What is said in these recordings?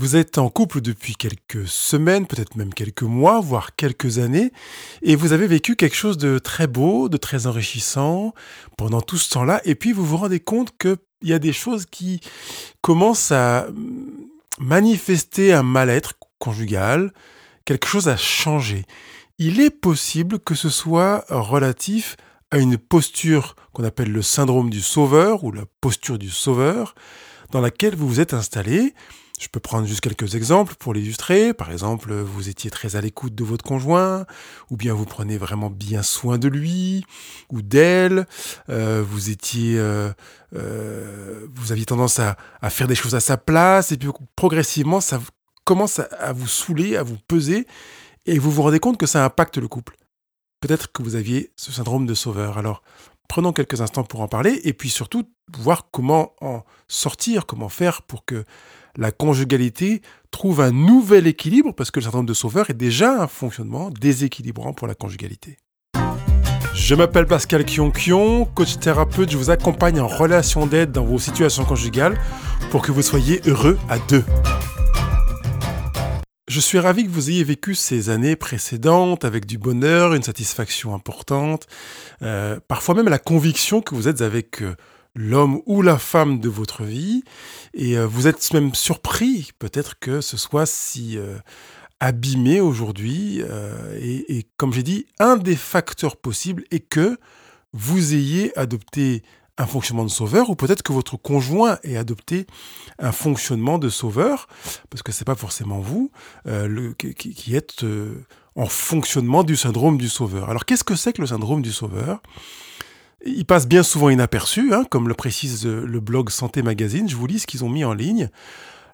Vous êtes en couple depuis quelques semaines, peut-être même quelques mois, voire quelques années, et vous avez vécu quelque chose de très beau, de très enrichissant pendant tout ce temps-là, et puis vous vous rendez compte qu'il y a des choses qui commencent à manifester un mal-être conjugal, quelque chose a changé. Il est possible que ce soit relatif à une posture qu'on appelle le syndrome du sauveur ou la posture du sauveur, dans laquelle vous vous êtes installé, je peux prendre juste quelques exemples pour l'illustrer. Par exemple, vous étiez très à l'écoute de votre conjoint, ou bien vous prenez vraiment bien soin de lui ou d'elle. Euh, vous étiez, euh, euh, vous aviez tendance à, faire des choses à sa place, et puis progressivement, ça commence à, vous saouler, à vous peser, et vous vous rendez compte que ça impacte le couple. Peut-être que vous aviez ce syndrome de sauveur. Alors, prenons quelques instants pour en parler, et puis surtout voir comment en sortir, comment faire pour que la conjugalité trouve un nouvel équilibre parce que le syndrome de sauveur est déjà un fonctionnement déséquilibrant pour la conjugalité. Je m'appelle Pascal Kionkion, coach thérapeute. Je vous accompagne en relation d'aide dans vos situations conjugales pour que vous soyez heureux à deux. Je suis ravi que vous ayez vécu ces années précédentes avec du bonheur, une satisfaction importante, euh, parfois même la conviction que vous êtes avec euh, l'homme ou la femme de votre vie. Et euh, vous êtes même surpris peut-être que ce soit si euh, abîmé aujourd'hui. Euh, et, comme j'ai dit, un des facteurs possibles est que vous ayez adopté un fonctionnement de sauveur ou peut-être que votre conjoint ait adopté un fonctionnement de sauveur parce que c'est pas forcément vous qui, êtes en fonctionnement du syndrome du sauveur. Alors qu'est-ce que c'est que le syndrome du sauveur? Il passe bien souvent inaperçu, hein, comme le précise le blog Santé Magazine. Je vous lis ce qu'ils ont mis en ligne.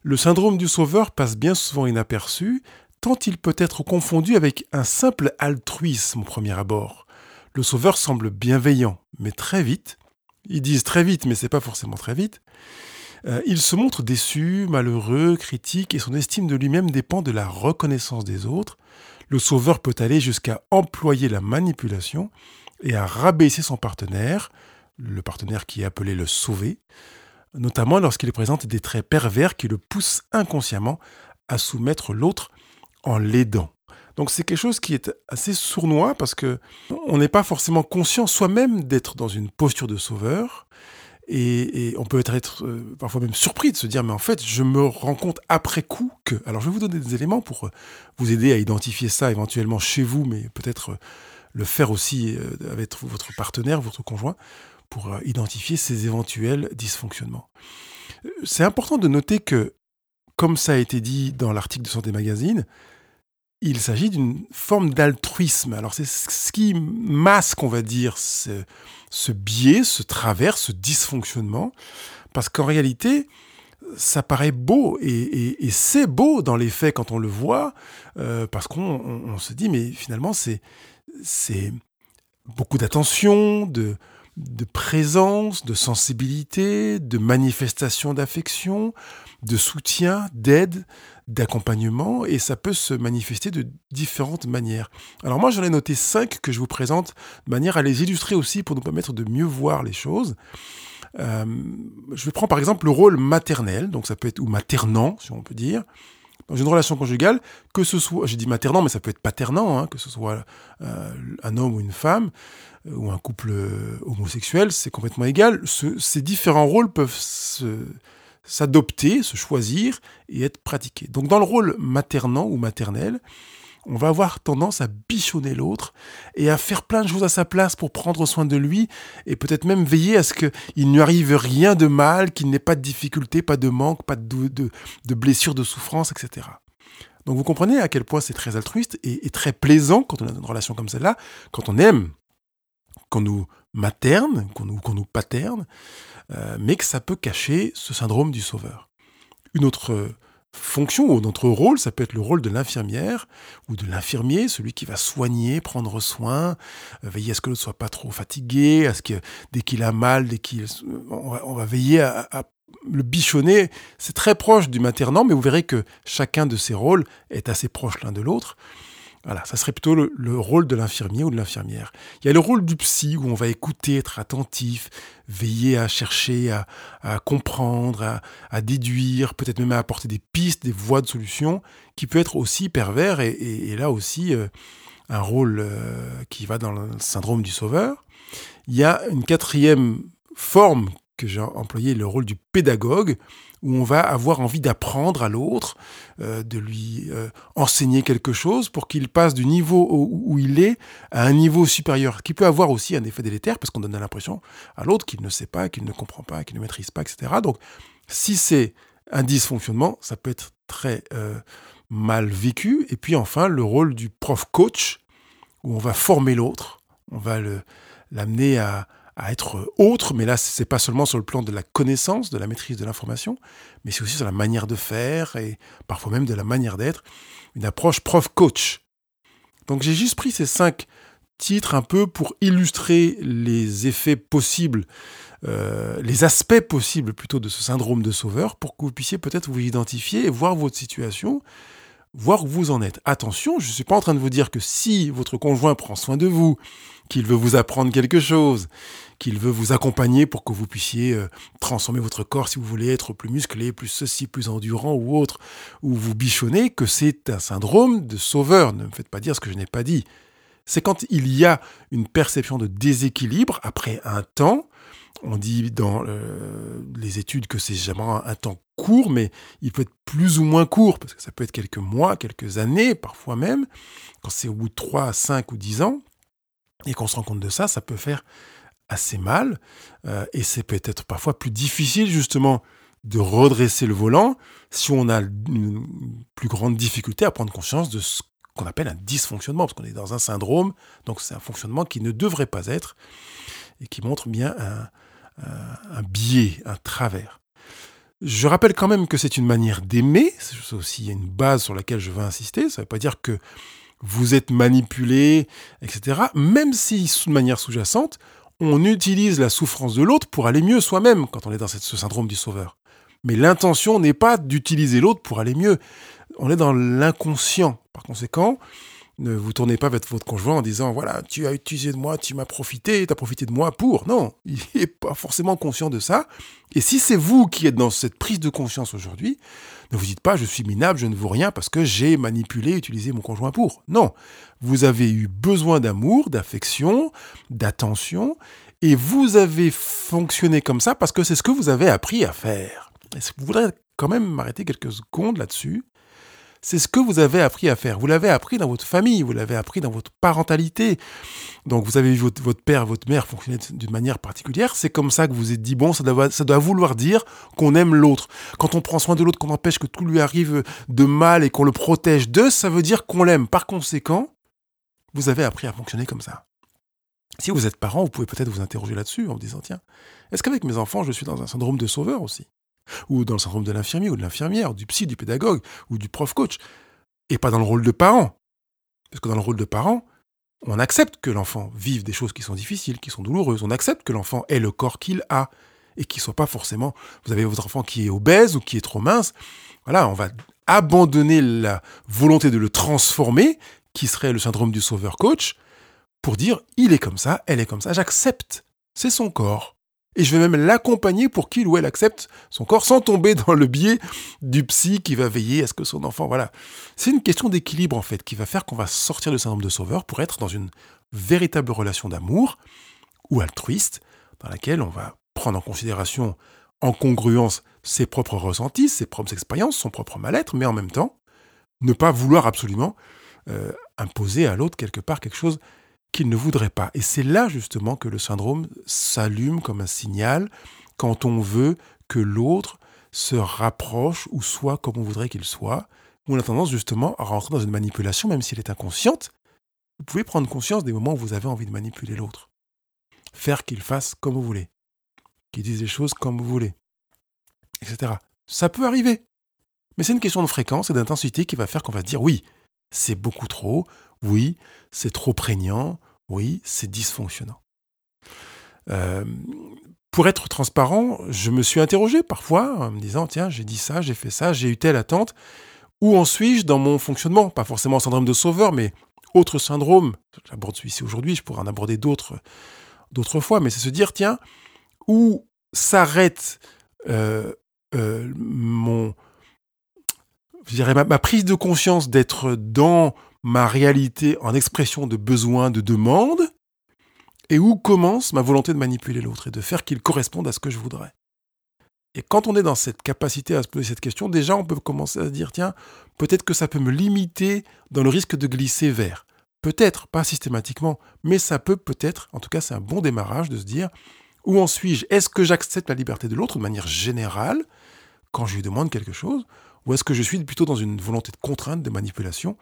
Le syndrome du sauveur passe bien souvent inaperçu, tant il peut être confondu avec un simple altruisme au premier abord. Le sauveur semble bienveillant, mais très vite, ils disent très vite, mais c'est pas forcément très vite, euh, il se montre déçu, malheureux, critique, et son estime de lui-même dépend de la reconnaissance des autres. Le sauveur peut aller jusqu'à employer la manipulation, et à rabaisser son partenaire, le partenaire qui est appelé le sauvé, notamment lorsqu'il présente des traits pervers qui le poussent inconsciemment à soumettre l'autre en l'aidant. Donc c'est quelque chose qui est assez sournois parce que on n'est pas forcément conscient soi-même d'être dans une posture de sauveur et, on peut être, euh, parfois même surpris de se dire mais en fait je me rends compte après coup que alors je vais vous donner des éléments pour vous aider à identifier ça éventuellement chez vous mais peut-être le faire aussi euh, avec votre partenaire, votre conjoint, pour euh, identifier ces éventuels dysfonctionnements. Euh, c'est important de noter que, comme ça a été dit dans l'article de Santé Magazine, il s'agit d'une forme d'altruisme. Alors c'est ce qui masque, on va dire, ce, biais, ce travers, ce dysfonctionnement, parce qu'en réalité, ça paraît beau et, c'est beau dans les faits quand on le voit, parce qu'on se dit mais finalement c'est beaucoup d'attention, de, présence, de sensibilité, de manifestation d'affection, de soutien, d'aide, d'accompagnement, et ça peut se manifester de différentes manières. Alors moi j'en ai noté cinq que je vous présente de manière à les illustrer aussi pour nous permettre de mieux voir les choses. Euh, je prends par exemple le rôle maternel, donc ça peut être ou maternant si on peut dire dans une relation conjugale, que ce soit, j'ai dit maternant, mais ça peut être paternant, hein, que ce soit euh, un homme ou une femme, euh, ou un couple euh, homosexuel, c'est complètement égal. ces différents rôles peuvent s'adopter, se choisir et être pratiqués. Donc dans le rôle maternant ou maternel, on va avoir tendance à bichonner l'autre et à faire plein de choses à sa place pour prendre soin de lui et peut-être même veiller à ce qu'il ne lui arrive rien de mal, qu'il n'ait pas de difficultés, pas de manque, pas de, blessures, de souffrances, etc. Donc vous comprenez à quel point c'est très altruiste et, très plaisant quand on a une relation comme celle-là, quand on aime, qu'on nous materne, qu'on nous, qu'on nous paterne, euh, mais que ça peut cacher ce syndrome du sauveur. Une autre fonction ou notre rôle, ça peut être le rôle de l'infirmière ou de l'infirmier, celui qui va soigner, prendre soin, euh, veiller à ce que l'autre soit pas trop fatigué, à ce que dès qu'il a mal, dès qu'il, on va, veiller à, le bichonner. C'est très proche du maternant, mais vous verrez que chacun de ces rôles est assez proche l'un de l'autre. Voilà, ça serait plutôt le, rôle de l'infirmier ou de l'infirmière. Il y a le rôle du psy où on va écouter, être attentif, veiller à chercher, à, comprendre, à, déduire, peut-être même à apporter des pistes, des voies de solution, qui peut être aussi pervers et, là aussi euh, un rôle euh, qui va dans le syndrome du sauveur. Il y a une quatrième forme que j'ai employée, le rôle du pédagogue, où on va avoir envie d'apprendre à l'autre, euh, de lui euh, enseigner quelque chose pour qu'il passe du niveau où, il est à un niveau supérieur, qui peut avoir aussi un effet délétère, parce qu'on donne l'impression à l'autre qu'il ne sait pas, qu'il ne comprend pas, qu'il ne maîtrise pas, etc. Donc, si c'est un dysfonctionnement, ça peut être très euh, mal vécu. Et puis enfin, le rôle du prof-coach, où on va former l'autre, on va l'amener à, à être autre, mais là, c'est pas seulement sur le plan de la connaissance, de la maîtrise de l'information, mais c'est aussi sur la manière de faire et parfois même de la manière d'être, une approche prof-coach. Donc j'ai juste pris ces cinq titres un peu pour illustrer les effets possibles, euh, les aspects possibles plutôt de ce syndrome de sauveur, pour que vous puissiez peut-être vous identifier et voir votre situation, voir où vous en êtes. Attention, je ne suis pas en train de vous dire que si votre conjoint prend soin de vous, qu'il veut vous apprendre quelque chose, qu'il veut vous accompagner pour que vous puissiez euh, transformer votre corps si vous voulez être plus musclé, plus ceci, plus endurant ou autre, ou vous bichonnez, que c'est un syndrome de sauveur. Ne me faites pas dire ce que je n'ai pas dit. C'est quand il y a une perception de déséquilibre après un temps. On dit dans euh, les études que c'est jamais un temps court, mais il peut être plus ou moins court, parce que ça peut être quelques mois, quelques années, parfois même, quand c'est au bout de 3, 5 ou 10 ans, et qu'on se rend compte de ça, ça peut faire assez mal. Euh, et c'est peut-être parfois plus difficile justement de redresser le volant si on a une plus grande difficulté à prendre conscience de ce qu'on appelle un dysfonctionnement, parce qu'on est dans un syndrome, donc c'est un fonctionnement qui ne devrait pas être, et qui montre bien un, un biais, un travers. Je rappelle quand même que c'est une manière d'aimer, c'est aussi une base sur laquelle je veux insister, ça ne veut pas dire que vous êtes manipulé, etc. Même si, de manière sous-jacente, on utilise la souffrance de l'autre pour aller mieux soi-même quand on est dans ce syndrome du sauveur. Mais l'intention n'est pas d'utiliser l'autre pour aller mieux. On est dans l'inconscient. Par conséquent, ne vous tournez pas vers votre conjoint en disant voilà, tu as utilisé de moi, tu m'as profité, tu as profité de moi pour. Non, il n'est pas forcément conscient de ça. Et si c'est vous qui êtes dans cette prise de conscience aujourd'hui, ne vous dites pas je suis minable, je ne vaux rien parce que j'ai manipulé, utilisé mon conjoint pour. Non, vous avez eu besoin d'amour, d'affection, d'attention, et vous avez fonctionné comme ça parce que c'est ce que vous avez appris à faire. Est-ce que vous voudrez quand même m'arrêter quelques secondes là-dessus? C'est ce que vous avez appris à faire. Vous l'avez appris dans votre famille, vous l'avez appris dans votre parentalité. Donc vous avez vu votre, père, votre mère fonctionner d'une manière particulière. C'est comme ça que vous êtes dit, bon, ça doit, ça doit vouloir dire qu'on aime l'autre. Quand on prend soin de l'autre, qu'on empêche que tout lui arrive de mal et qu'on le protège d'eux, ça veut dire qu'on l'aime. Par conséquent, vous avez appris à fonctionner comme ça. Si vous êtes parent, vous pouvez peut-être vous interroger là-dessus en vous disant, tiens, est-ce qu'avec mes enfants, je suis dans un syndrome de sauveur aussi? Ou dans le syndrome de l'infirmier ou de l'infirmière, du psy, du pédagogue ou du prof-coach, et pas dans le rôle de parent. Parce que dans le rôle de parent, on accepte que l'enfant vive des choses qui sont difficiles, qui sont douloureuses. On accepte que l'enfant ait le corps qu'il a et qu'il soit pas forcément. Vous avez votre enfant qui est obèse ou qui est trop mince. Voilà, on va abandonner la volonté de le transformer, qui serait le syndrome du sauveur coach, pour dire il est comme ça, elle est comme ça, j'accepte. C'est son corps et je vais même l'accompagner pour qu'il ou elle accepte son corps sans tomber dans le biais du psy qui va veiller à ce que son enfant, voilà. C'est une question d'équilibre en fait qui va faire qu'on va sortir du syndrome de sauveur pour être dans une véritable relation d'amour ou altruiste dans laquelle on va prendre en considération en congruence ses propres ressentis, ses propres expériences, son propre mal-être, mais en même temps ne pas vouloir absolument euh, imposer à l'autre quelque part quelque chose qu'il ne voudrait pas. Et c'est là justement que le syndrome s'allume comme un signal quand on veut que l'autre se rapproche ou soit comme on voudrait qu'il soit. On a tendance justement à rentrer dans une manipulation, même si elle est inconsciente. Vous pouvez prendre conscience des moments où vous avez envie de manipuler l'autre. Faire qu'il fasse comme vous voulez. Qu'il dise les choses comme vous voulez. Etc. Ça peut arriver. Mais c'est une question de fréquence et d'intensité qui va faire qu'on va dire oui, c'est beaucoup trop, oui, c'est trop prégnant, oui, c'est dysfonctionnant. Euh, pour être transparent, je me suis interrogé parfois en me disant, tiens, j'ai dit ça, j'ai fait ça, j'ai eu telle attente. Où en suis-je dans mon fonctionnement? Pas forcément en syndrome de sauveur, mais autre syndrome, j'aborde celui-ci aujourd'hui, je pourrais en aborder d'autres d'autres fois, mais c'est se dire, tiens, où s'arrête euh, euh, mon, je dirais, ma, prise de conscience d'être dans ma réalité en expression de besoin, de demande, et où commence ma volonté de manipuler l'autre et de faire qu'il corresponde à ce que je voudrais. Et quand on est dans cette capacité à se poser cette question, déjà on peut commencer à se dire, tiens, peut-être que ça peut me limiter dans le risque de glisser vers. Peut-être, pas systématiquement, mais ça peut peut-être, en tout cas c'est un bon démarrage de se dire, où en suis-je? Est-ce que j'accepte la liberté de l'autre de manière générale quand je lui demande quelque chose? Ou est-ce que je suis plutôt dans une volonté de contrainte, de manipulation?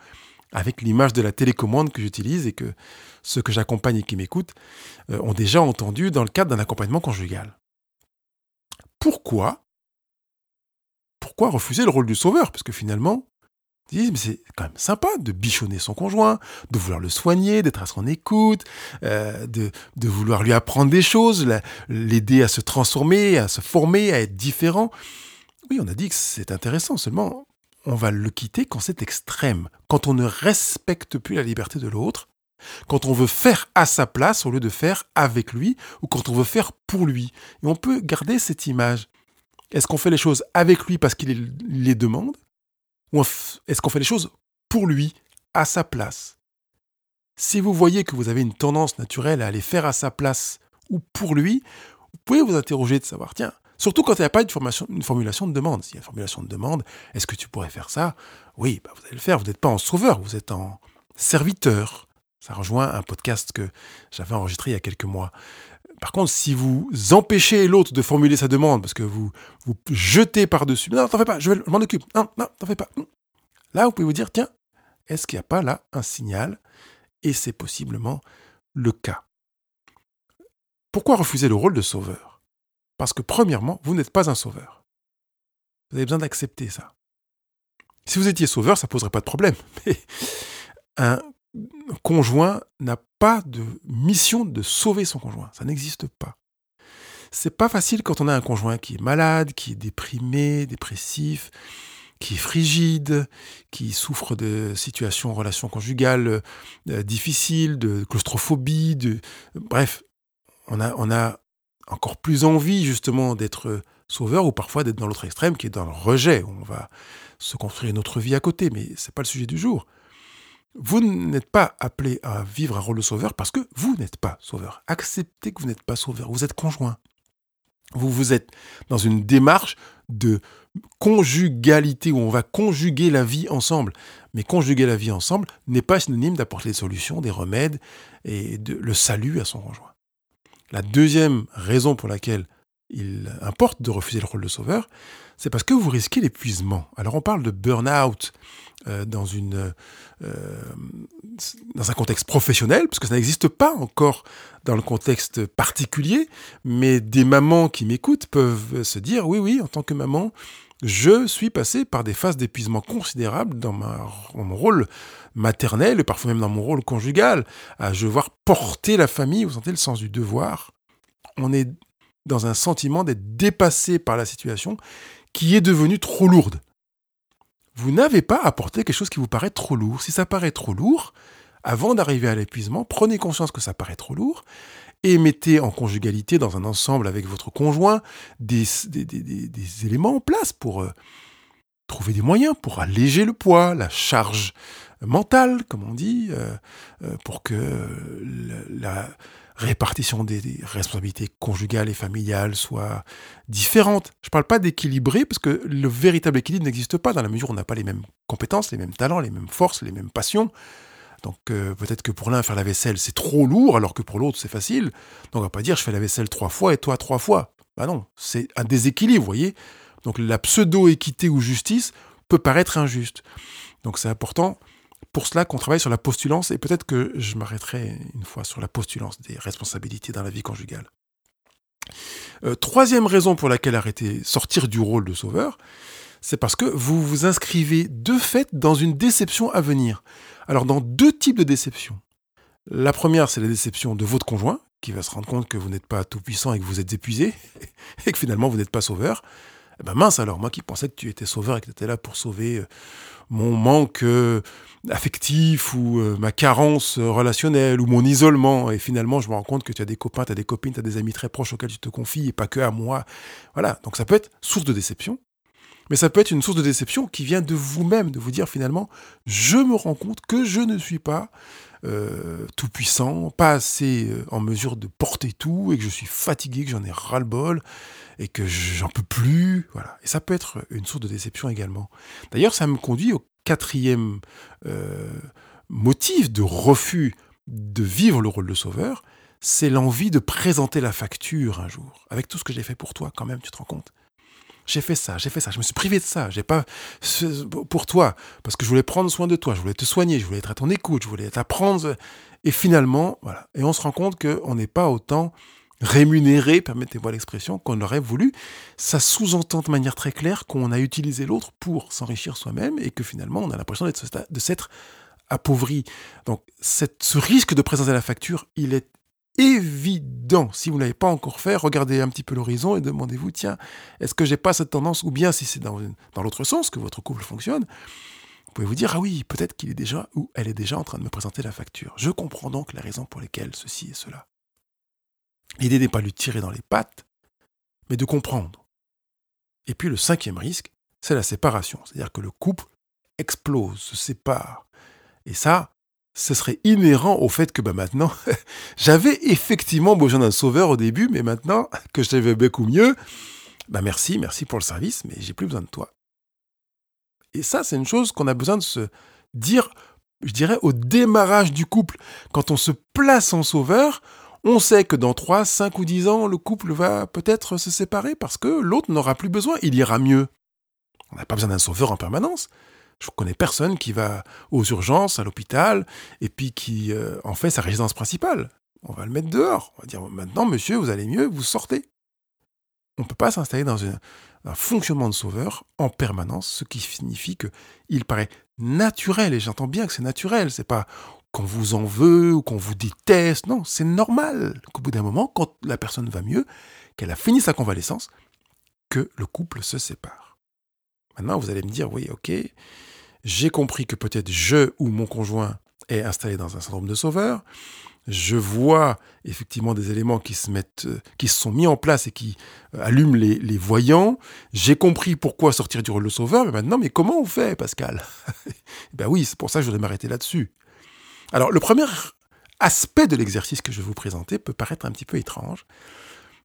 Avec l'image de la télécommande que j'utilise et que ceux que j'accompagne et qui m'écoutent euh, ont déjà entendu dans le cadre d'un accompagnement conjugal. Pourquoi Pourquoi refuser le rôle du sauveur? Parce que finalement, mais c'est quand même sympa de bichonner son conjoint, de vouloir le soigner, d'être à son écoute, euh, de, vouloir lui apprendre des choses, l'aider à se transformer, à se former, à être différent. Oui, on a dit que c'est intéressant, seulement on va le quitter quand c'est extrême, quand on ne respecte plus la liberté de l'autre, quand on veut faire à sa place au lieu de faire avec lui, ou quand on veut faire pour lui. Et on peut garder cette image. Est-ce qu'on fait les choses avec lui parce qu'il les demande Ou est-ce qu'on fait les choses pour lui, à sa place? Si vous voyez que vous avez une tendance naturelle à aller faire à sa place ou pour lui, vous pouvez vous interroger de savoir, tiens, Surtout quand il n'y a pas une, formulation de demande. S'il y a une formulation de demande, est-ce que tu pourrais faire ça? Oui, bah, vous allez le faire. Vous n'êtes pas en sauveur, vous êtes en serviteur. Ça rejoint un podcast que j'avais enregistré il y a quelques mois. Par contre, si vous empêchez l'autre de formuler sa demande parce que vous vous jetez par-dessus, non, t'en fais pas, je, je m'en occupe, non, non, t'en fais pas. Là, vous pouvez vous dire, tiens, est-ce qu'il n'y a pas là un signal? Et c'est possiblement le cas. Pourquoi refuser le rôle de sauveur? Parce que premièrement, vous n'êtes pas un sauveur. Vous avez besoin d'accepter ça. Si vous étiez sauveur, ça ne poserait pas de problème. Mais un conjoint n'a pas de mission de sauver son conjoint. Ça n'existe pas. C'est pas facile quand on a un conjoint qui est malade, qui est déprimé, dépressif, qui est frigide, qui souffre de situations, relations conjugales euh, difficiles, de claustrophobie, de bref, on a, on a encore plus envie justement d'être sauveur ou parfois d'être dans l'autre extrême qui est dans le rejet. On va se construire une autre vie à côté, mais ce n'est pas le sujet du jour. Vous n'êtes pas appelé à vivre un rôle de sauveur parce que vous n'êtes pas sauveur. Acceptez que vous n'êtes pas sauveur, vous êtes conjoint. Vous, vous êtes dans une démarche de conjugalité où on va conjuguer la vie ensemble. Mais conjuguer la vie ensemble n'est pas synonyme d'apporter des solutions, des remèdes et de, le salut à son conjoint. La deuxième raison pour laquelle il importe de refuser le rôle de sauveur, c'est parce que vous risquez l'épuisement. Alors on parle de burn-out euh, dans, euh, dans un contexte professionnel, parce que ça n'existe pas encore dans le contexte particulier, mais des mamans qui m'écoutent peuvent se dire, oui, oui, en tant que maman, je suis passé par des phases d'épuisement considérables dans, mon rôle maternel et parfois même dans mon rôle conjugal, à devoir porter la famille, vous sentez le sens du devoir. On est dans un sentiment d'être dépassé par la situation qui est devenue trop lourde. Vous n'avez pas porter quelque chose qui vous paraît trop lourd. Si ça paraît trop lourd, avant d'arriver à l'épuisement, prenez conscience que ça paraît trop lourd et mettez en conjugalité dans un ensemble avec votre conjoint des, des, éléments en place pour euh, trouver des moyens pour alléger le poids, la charge mentale, comme on dit, euh, euh, pour que la répartition des, responsabilités conjugales et familiales soit différente. Je ne parle pas d'équilibrer, parce que le véritable équilibre n'existe pas dans la mesure où on n'a pas les mêmes compétences, les mêmes talents, les mêmes forces, les mêmes passions. Donc euh, peut-être que pour l'un, faire la vaisselle, c'est trop lourd, alors que pour l'autre, c'est facile. Donc on va pas dire je fais la vaisselle trois fois et toi trois fois. Bah non, c'est un déséquilibre, vous voyez. Donc la pseudo-équité ou justice peut paraître injuste. Donc c'est important pour cela qu'on travaille sur la postulance, et peut-être que je m'arrêterai une fois sur la postulance des responsabilités dans la vie conjugale. Euh, troisième raison pour laquelle arrêter, sortir du rôle de sauveur, c'est parce que vous vous inscrivez de fait dans une déception à venir. Alors dans deux types de déceptions. La première, c'est la déception de votre conjoint, qui va se rendre compte que vous n'êtes pas tout puissant et que vous êtes épuisé, et que finalement vous n'êtes pas sauveur. Eh ben mince alors, moi qui pensais que tu étais sauveur et que tu étais là pour sauver euh, mon manque euh, affectif ou euh, ma carence relationnelle ou mon isolement. Et finalement, je me rends compte que tu as des copains, tu as des copines, tu as des amis très proches auxquels tu te confies et pas que à moi. Voilà, donc ça peut être source de déception. Mais ça peut être une source de déception qui vient de vous-même, de vous dire finalement, je me rends compte que je ne suis pas euh, tout puissant, pas assez euh, en mesure de porter tout, et que je suis fatigué, que j'en ai ras-le-bol, et que j'en peux plus. Voilà. Et ça peut être une source de déception également. D'ailleurs, ça me conduit au quatrième euh, motif de refus de vivre le rôle de sauveur, c'est l'envie de présenter la facture un jour, avec tout ce que j'ai fait pour toi quand même, tu te rends compte j'ai fait ça, j'ai fait ça, je me suis privé de ça, j'ai pas pour toi parce que je voulais prendre soin de toi, je voulais te soigner, je voulais être à ton écoute, je voulais t'apprendre et finalement voilà, et on se rend compte qu'on n'est pas autant rémunéré, permettez-moi l'expression, qu'on aurait voulu. Ça sous-entend de manière très claire qu'on a utilisé l'autre pour s'enrichir soi-même et que finalement on a l'impression de s'être appauvri. Donc ce risque de présenter la facture, il est évident. Si vous ne l'avez pas encore fait, regardez un petit peu l'horizon et demandez-vous, tiens, est-ce que j'ai pas cette tendance, ou bien si c'est dans, dans l'autre sens que votre couple fonctionne, vous pouvez vous dire, ah oui, peut-être qu'il est déjà, ou elle est déjà en train de me présenter la facture. Je comprends donc la raison pour laquelle ceci et cela. L'idée n'est pas de lui tirer dans les pattes, mais de comprendre. Et puis le cinquième risque, c'est la séparation. C'est-à-dire que le couple explose, se sépare. Et ça, ce serait inhérent au fait que bah, maintenant, j'avais effectivement besoin d'un sauveur au début, mais maintenant que je savais beaucoup mieux, bah merci, merci pour le service, mais j'ai plus besoin de toi. Et ça, c'est une chose qu'on a besoin de se dire, je dirais, au démarrage du couple. Quand on se place en sauveur, on sait que dans 3, 5 ou 10 ans, le couple va peut-être se séparer parce que l'autre n'aura plus besoin, il ira mieux. On n'a pas besoin d'un sauveur en permanence. Je connais personne qui va aux urgences, à l'hôpital, et puis qui euh, en fait sa résidence principale. On va le mettre dehors. On va dire maintenant, monsieur, vous allez mieux, vous sortez. On ne peut pas s'installer dans un fonctionnement de sauveur en permanence, ce qui signifie que il paraît naturel, et j'entends bien que c'est naturel, c'est pas qu'on vous en veut ou qu'on vous déteste, non, c'est normal qu'au bout d'un moment, quand la personne va mieux, qu'elle a fini sa convalescence, que le couple se sépare. Maintenant, vous allez me dire, oui, ok, j'ai compris que peut-être je ou mon conjoint est installé dans un syndrome de sauveur. Je vois effectivement des éléments qui se mettent, euh, qui se sont mis en place et qui euh, allument les, voyants. J'ai compris pourquoi sortir du rôle de sauveur, mais maintenant, mais comment on fait, Pascal? Ben oui, c'est pour ça que je voulais m'arrêter là-dessus. Alors, le premier aspect de l'exercice que je vais vous présenter peut paraître un petit peu étrange,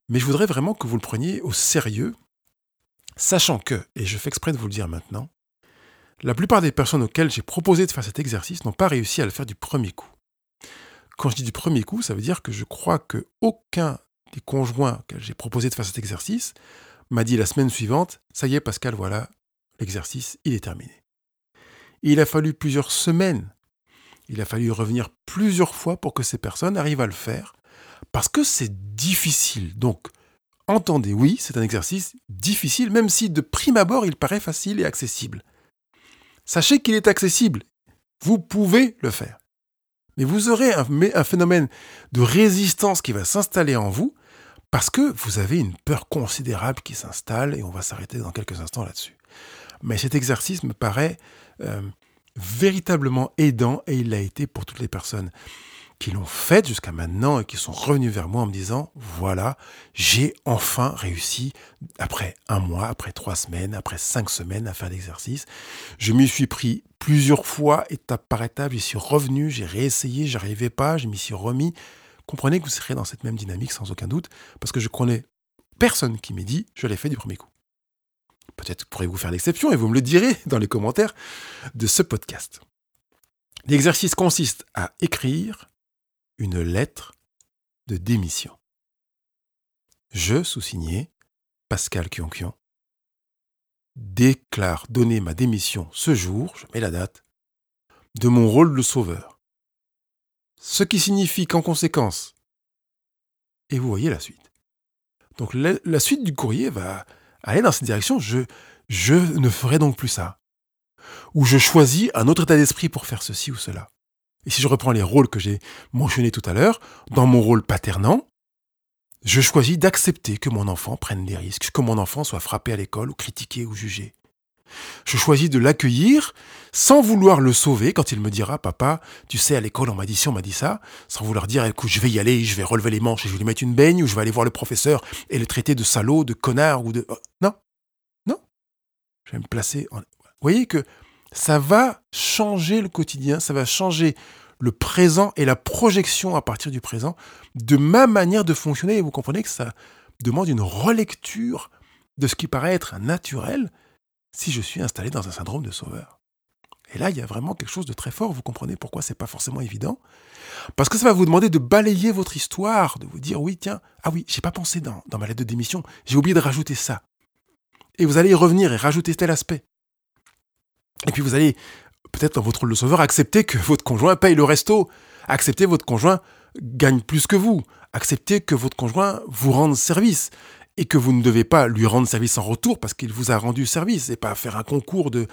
mais je voudrais vraiment que vous le preniez au sérieux, sachant que, et je fais exprès de vous le dire maintenant, la plupart des personnes auxquelles j'ai proposé de faire cet exercice n'ont pas réussi à le faire du premier coup. Quand je dis du premier coup, ça veut dire que je crois que aucun des conjoints auxquels j'ai proposé de faire cet exercice m'a dit la semaine suivante Ça y est, Pascal, voilà, l'exercice, il est terminé. il a fallu plusieurs semaines, il a fallu revenir plusieurs fois pour que ces personnes arrivent à le faire, parce que c'est difficile. Donc, entendez, oui, c'est un exercice difficile, même si de prime abord il paraît facile et accessible. Sachez qu'il est accessible. Vous pouvez le faire. Mais vous aurez un, phénomène de résistance qui va s'installer en vous parce que vous avez une peur considérable qui s'installe et on va s'arrêter dans quelques instants là-dessus. Mais cet exercice me paraît euh, véritablement aidant et il l'a été pour toutes les personnes qui l'ont fait jusqu'à maintenant et qui sont revenus vers moi en me disant, voilà, j'ai enfin réussi, après un mois, après trois semaines, après cinq semaines à faire l'exercice. Je m'y suis pris plusieurs fois, étape par étape, j'y suis revenu, j'ai réessayé, j'arrivais pas, je m'y suis remis. Comprenez que vous serez dans cette même dynamique sans aucun doute, parce que je connais personne qui m'ait dit, je l'ai fait du premier coup. Peut-être pourrez-vous faire l'exception et vous me le direz dans les commentaires de ce podcast. L'exercice consiste à écrire une lettre de démission. Je, sous-signé, Pascal Kionkion, déclare donner ma démission ce jour, je mets la date, de mon rôle de sauveur. Ce qui signifie qu'en conséquence, et vous voyez la suite. Donc la, suite du courrier va aller dans cette direction, je, je ne ferai donc plus ça. Ou je choisis un autre état d'esprit pour faire ceci ou cela. Et si je reprends les rôles que j'ai mentionnés tout à l'heure, dans mon rôle paternant, Je choisis d'accepter que mon enfant prenne des risques, que mon enfant soit frappé à l'école ou critiqué ou jugé. Je choisis de l'accueillir sans vouloir le sauver quand il me dira Papa, tu sais, à l'école, on m'a dit ci, on m'a dit ça, sans vouloir dire Écoute, je vais y aller, je vais relever les manches et je vais lui mettre une baigne ou je vais aller voir le professeur et le traiter de salaud, de connard ou de. Oh, non, non. Je vais me placer. En... Vous voyez que ça va changer le quotidien, ça va changer le présent et la projection à partir du présent de ma manière de fonctionner. Et vous comprenez que ça demande une relecture de ce qui paraît être naturel si je suis installé dans un syndrome de sauveur. Et là, il y a vraiment quelque chose de très fort. Vous comprenez pourquoi c'est pas forcément évident Parce que ça va vous demander de balayer votre histoire, de vous dire oui, tiens, ah oui, j'ai pas pensé dans, dans ma lettre de démission, j'ai oublié de rajouter ça. Et vous allez y revenir et rajouter tel aspect. Et puis vous allez, peut-être dans votre rôle de sauveur, accepter que votre conjoint paye le resto, accepter votre conjoint gagne plus que vous, accepter que votre conjoint vous rende service, et que vous ne devez pas lui rendre service en retour parce qu'il vous a rendu service et pas faire un concours de,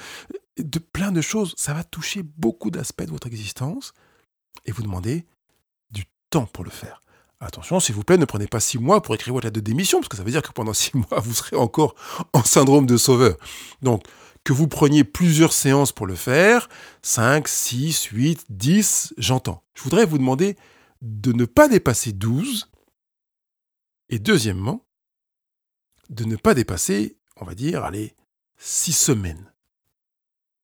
plein de choses. Ça va toucher beaucoup d'aspects de votre existence et vous demandez du temps pour le faire. Attention, s'il vous plaît, ne prenez pas six mois pour écrire votre lettre de démission, parce que ça veut dire que pendant six mois, vous serez encore en syndrome de sauveur. Donc, que vous preniez plusieurs séances pour le faire, 5, 6, 8, 10, j'entends. Je voudrais vous demander de ne pas dépasser 12. Et deuxièmement, de ne pas dépasser, on va dire, allez, six semaines.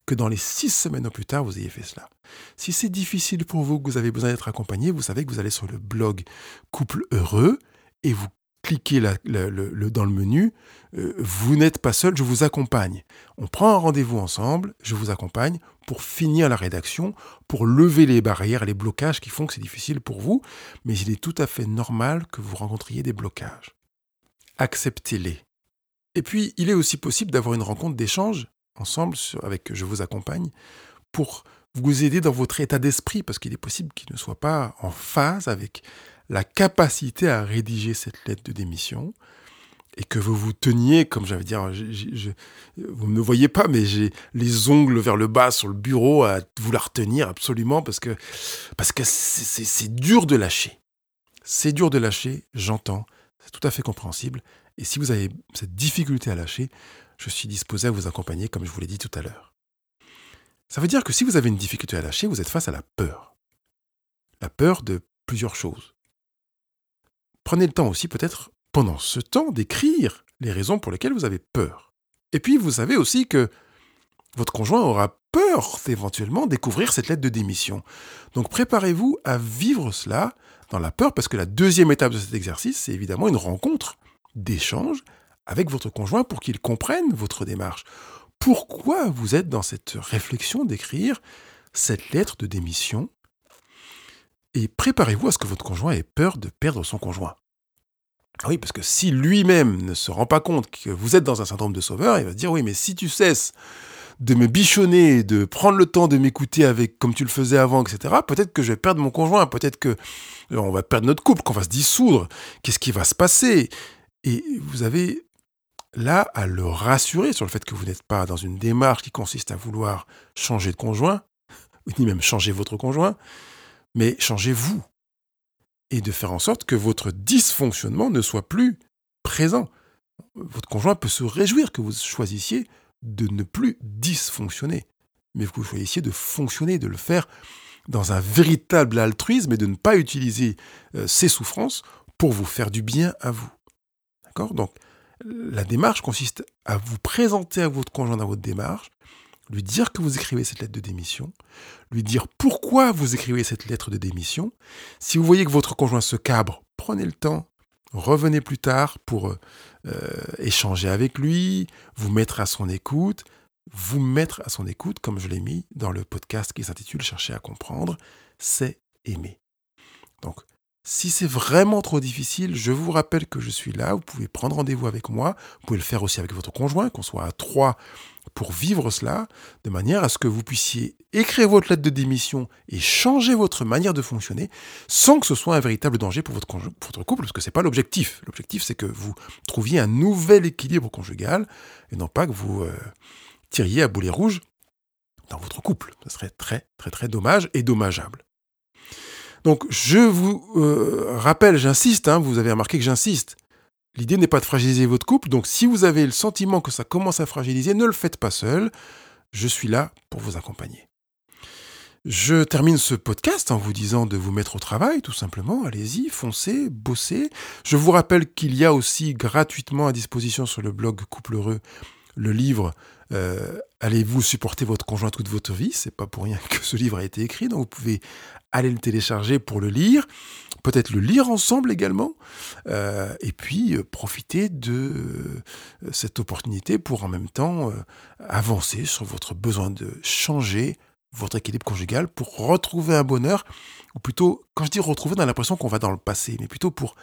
Que dans les six semaines au plus tard, vous ayez fait cela. Si c'est difficile pour vous, que vous avez besoin d'être accompagné, vous savez que vous allez sur le blog Couple Heureux et vous cliquez dans le menu, euh, vous n'êtes pas seul, je vous accompagne. On prend un rendez-vous ensemble, je vous accompagne pour finir la rédaction, pour lever les barrières, les blocages qui font que c'est difficile pour vous, mais il est tout à fait normal que vous rencontriez des blocages acceptez-les. Et puis, il est aussi possible d'avoir une rencontre d'échange ensemble avec Je vous accompagne pour vous aider dans votre état d'esprit, parce qu'il est possible qu'il ne soit pas en phase avec la capacité à rédiger cette lettre de démission, et que vous vous teniez, comme j'allais dire, vous ne me voyez pas, mais j'ai les ongles vers le bas sur le bureau à vouloir tenir absolument, parce que parce que c'est dur de lâcher. C'est dur de lâcher, j'entends, c'est tout à fait compréhensible. Et si vous avez cette difficulté à lâcher, je suis disposé à vous accompagner comme je vous l'ai dit tout à l'heure. Ça veut dire que si vous avez une difficulté à lâcher, vous êtes face à la peur. La peur de plusieurs choses. Prenez le temps aussi peut-être pendant ce temps d'écrire les raisons pour lesquelles vous avez peur. Et puis vous savez aussi que votre conjoint aura peur d'éventuellement découvrir cette lettre de démission. Donc préparez-vous à vivre cela dans la peur, parce que la deuxième étape de cet exercice, c'est évidemment une rencontre d'échange avec votre conjoint pour qu'il comprenne votre démarche. Pourquoi vous êtes dans cette réflexion d'écrire cette lettre de démission Et préparez-vous à ce que votre conjoint ait peur de perdre son conjoint. Ah oui, parce que si lui-même ne se rend pas compte que vous êtes dans un syndrome de sauveur, il va dire oui, mais si tu cesses de me bichonner, de prendre le temps de m'écouter avec comme tu le faisais avant, etc., peut-être que je vais perdre mon conjoint, peut-être que euh, on va perdre notre couple, qu'on va se dissoudre. Qu'est-ce qui va se passer? Et vous avez là à le rassurer sur le fait que vous n'êtes pas dans une démarche qui consiste à vouloir changer de conjoint, ni même changer votre conjoint, mais changer vous. Et de faire en sorte que votre dysfonctionnement ne soit plus présent. Votre conjoint peut se réjouir que vous choisissiez de ne plus dysfonctionner, mais que vous choisissiez de fonctionner, de le faire dans un véritable altruisme et de ne pas utiliser euh, ces souffrances pour vous faire du bien à vous. D'accord? Donc, la démarche consiste à vous présenter à votre conjoint dans votre démarche, lui dire que vous écrivez cette lettre de démission, lui dire pourquoi vous écrivez cette lettre de démission. Si vous voyez que votre conjoint se cabre, prenez le temps, revenez plus tard pour euh, euh, échanger avec lui, vous mettre à son écoute, vous mettre à son écoute, comme je l'ai mis dans le podcast qui s'intitule Chercher à comprendre, c'est aimer. Donc, si c'est vraiment trop difficile, je vous rappelle que je suis là, vous pouvez prendre rendez-vous avec moi, vous pouvez le faire aussi avec votre conjoint, qu'on soit à trois pour vivre cela, de manière à ce que vous puissiez écrire votre lettre de démission et changer votre manière de fonctionner sans que ce soit un véritable danger pour votre, couple, parce que ce n'est pas l'objectif. L'objectif, c'est que vous trouviez un nouvel équilibre conjugal et non pas que vous euh, tiriez à boulet rouge dans votre couple. Ce serait très, très, très dommage et dommageable. Donc je vous euh, rappelle, j'insiste, hein, vous avez remarqué que j'insiste. L'idée n'est pas de fragiliser votre couple, donc si vous avez le sentiment que ça commence à fragiliser, ne le faites pas seul. Je suis là pour vous accompagner. Je termine ce podcast en vous disant de vous mettre au travail, tout simplement. Allez-y, foncez, bossez. Je vous rappelle qu'il y a aussi gratuitement à disposition sur le blog Couple Heureux le livre euh, Allez-vous supporter votre conjoint toute votre vie? C'est pas pour rien que ce livre a été écrit, donc vous pouvez aller le télécharger pour le lire, peut-être le lire ensemble également, euh, et puis euh, profiter de cette opportunité pour en même temps avancer sur votre besoin de changer votre équilibre conjugal pour retrouver un bonheur, ou plutôt, quand je dis retrouver, on a l'impression qu'on va dans le passé, mais plutôt pour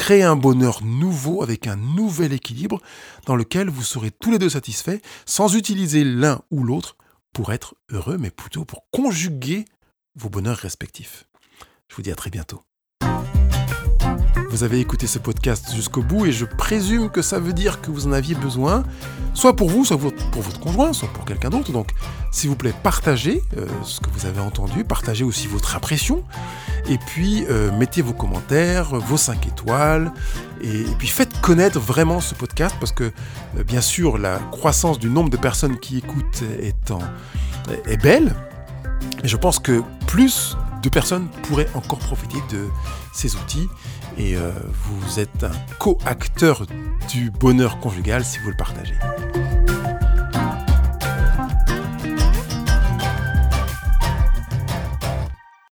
créer un bonheur nouveau avec un nouvel équilibre dans lequel vous serez tous les deux satisfaits sans utiliser l'un ou l'autre pour être heureux, mais plutôt pour conjuguer vos bonheurs respectifs. Je vous dis à très bientôt. Vous avez écouté ce podcast jusqu'au bout et je présume que ça veut dire que vous en aviez besoin, soit pour vous, soit pour votre conjoint, soit pour quelqu'un d'autre. Donc, s'il vous plaît, partagez euh, ce que vous avez entendu, partagez aussi votre impression, et puis euh, mettez vos commentaires, vos 5 étoiles, et, puis faites connaître vraiment ce podcast, parce que euh, bien sûr, la croissance du nombre de personnes qui écoutent est, est belle, et je pense que plus de personnes pourraient encore profiter de ces outils et euh, vous êtes un co-acteur du bonheur conjugal si vous le partagez.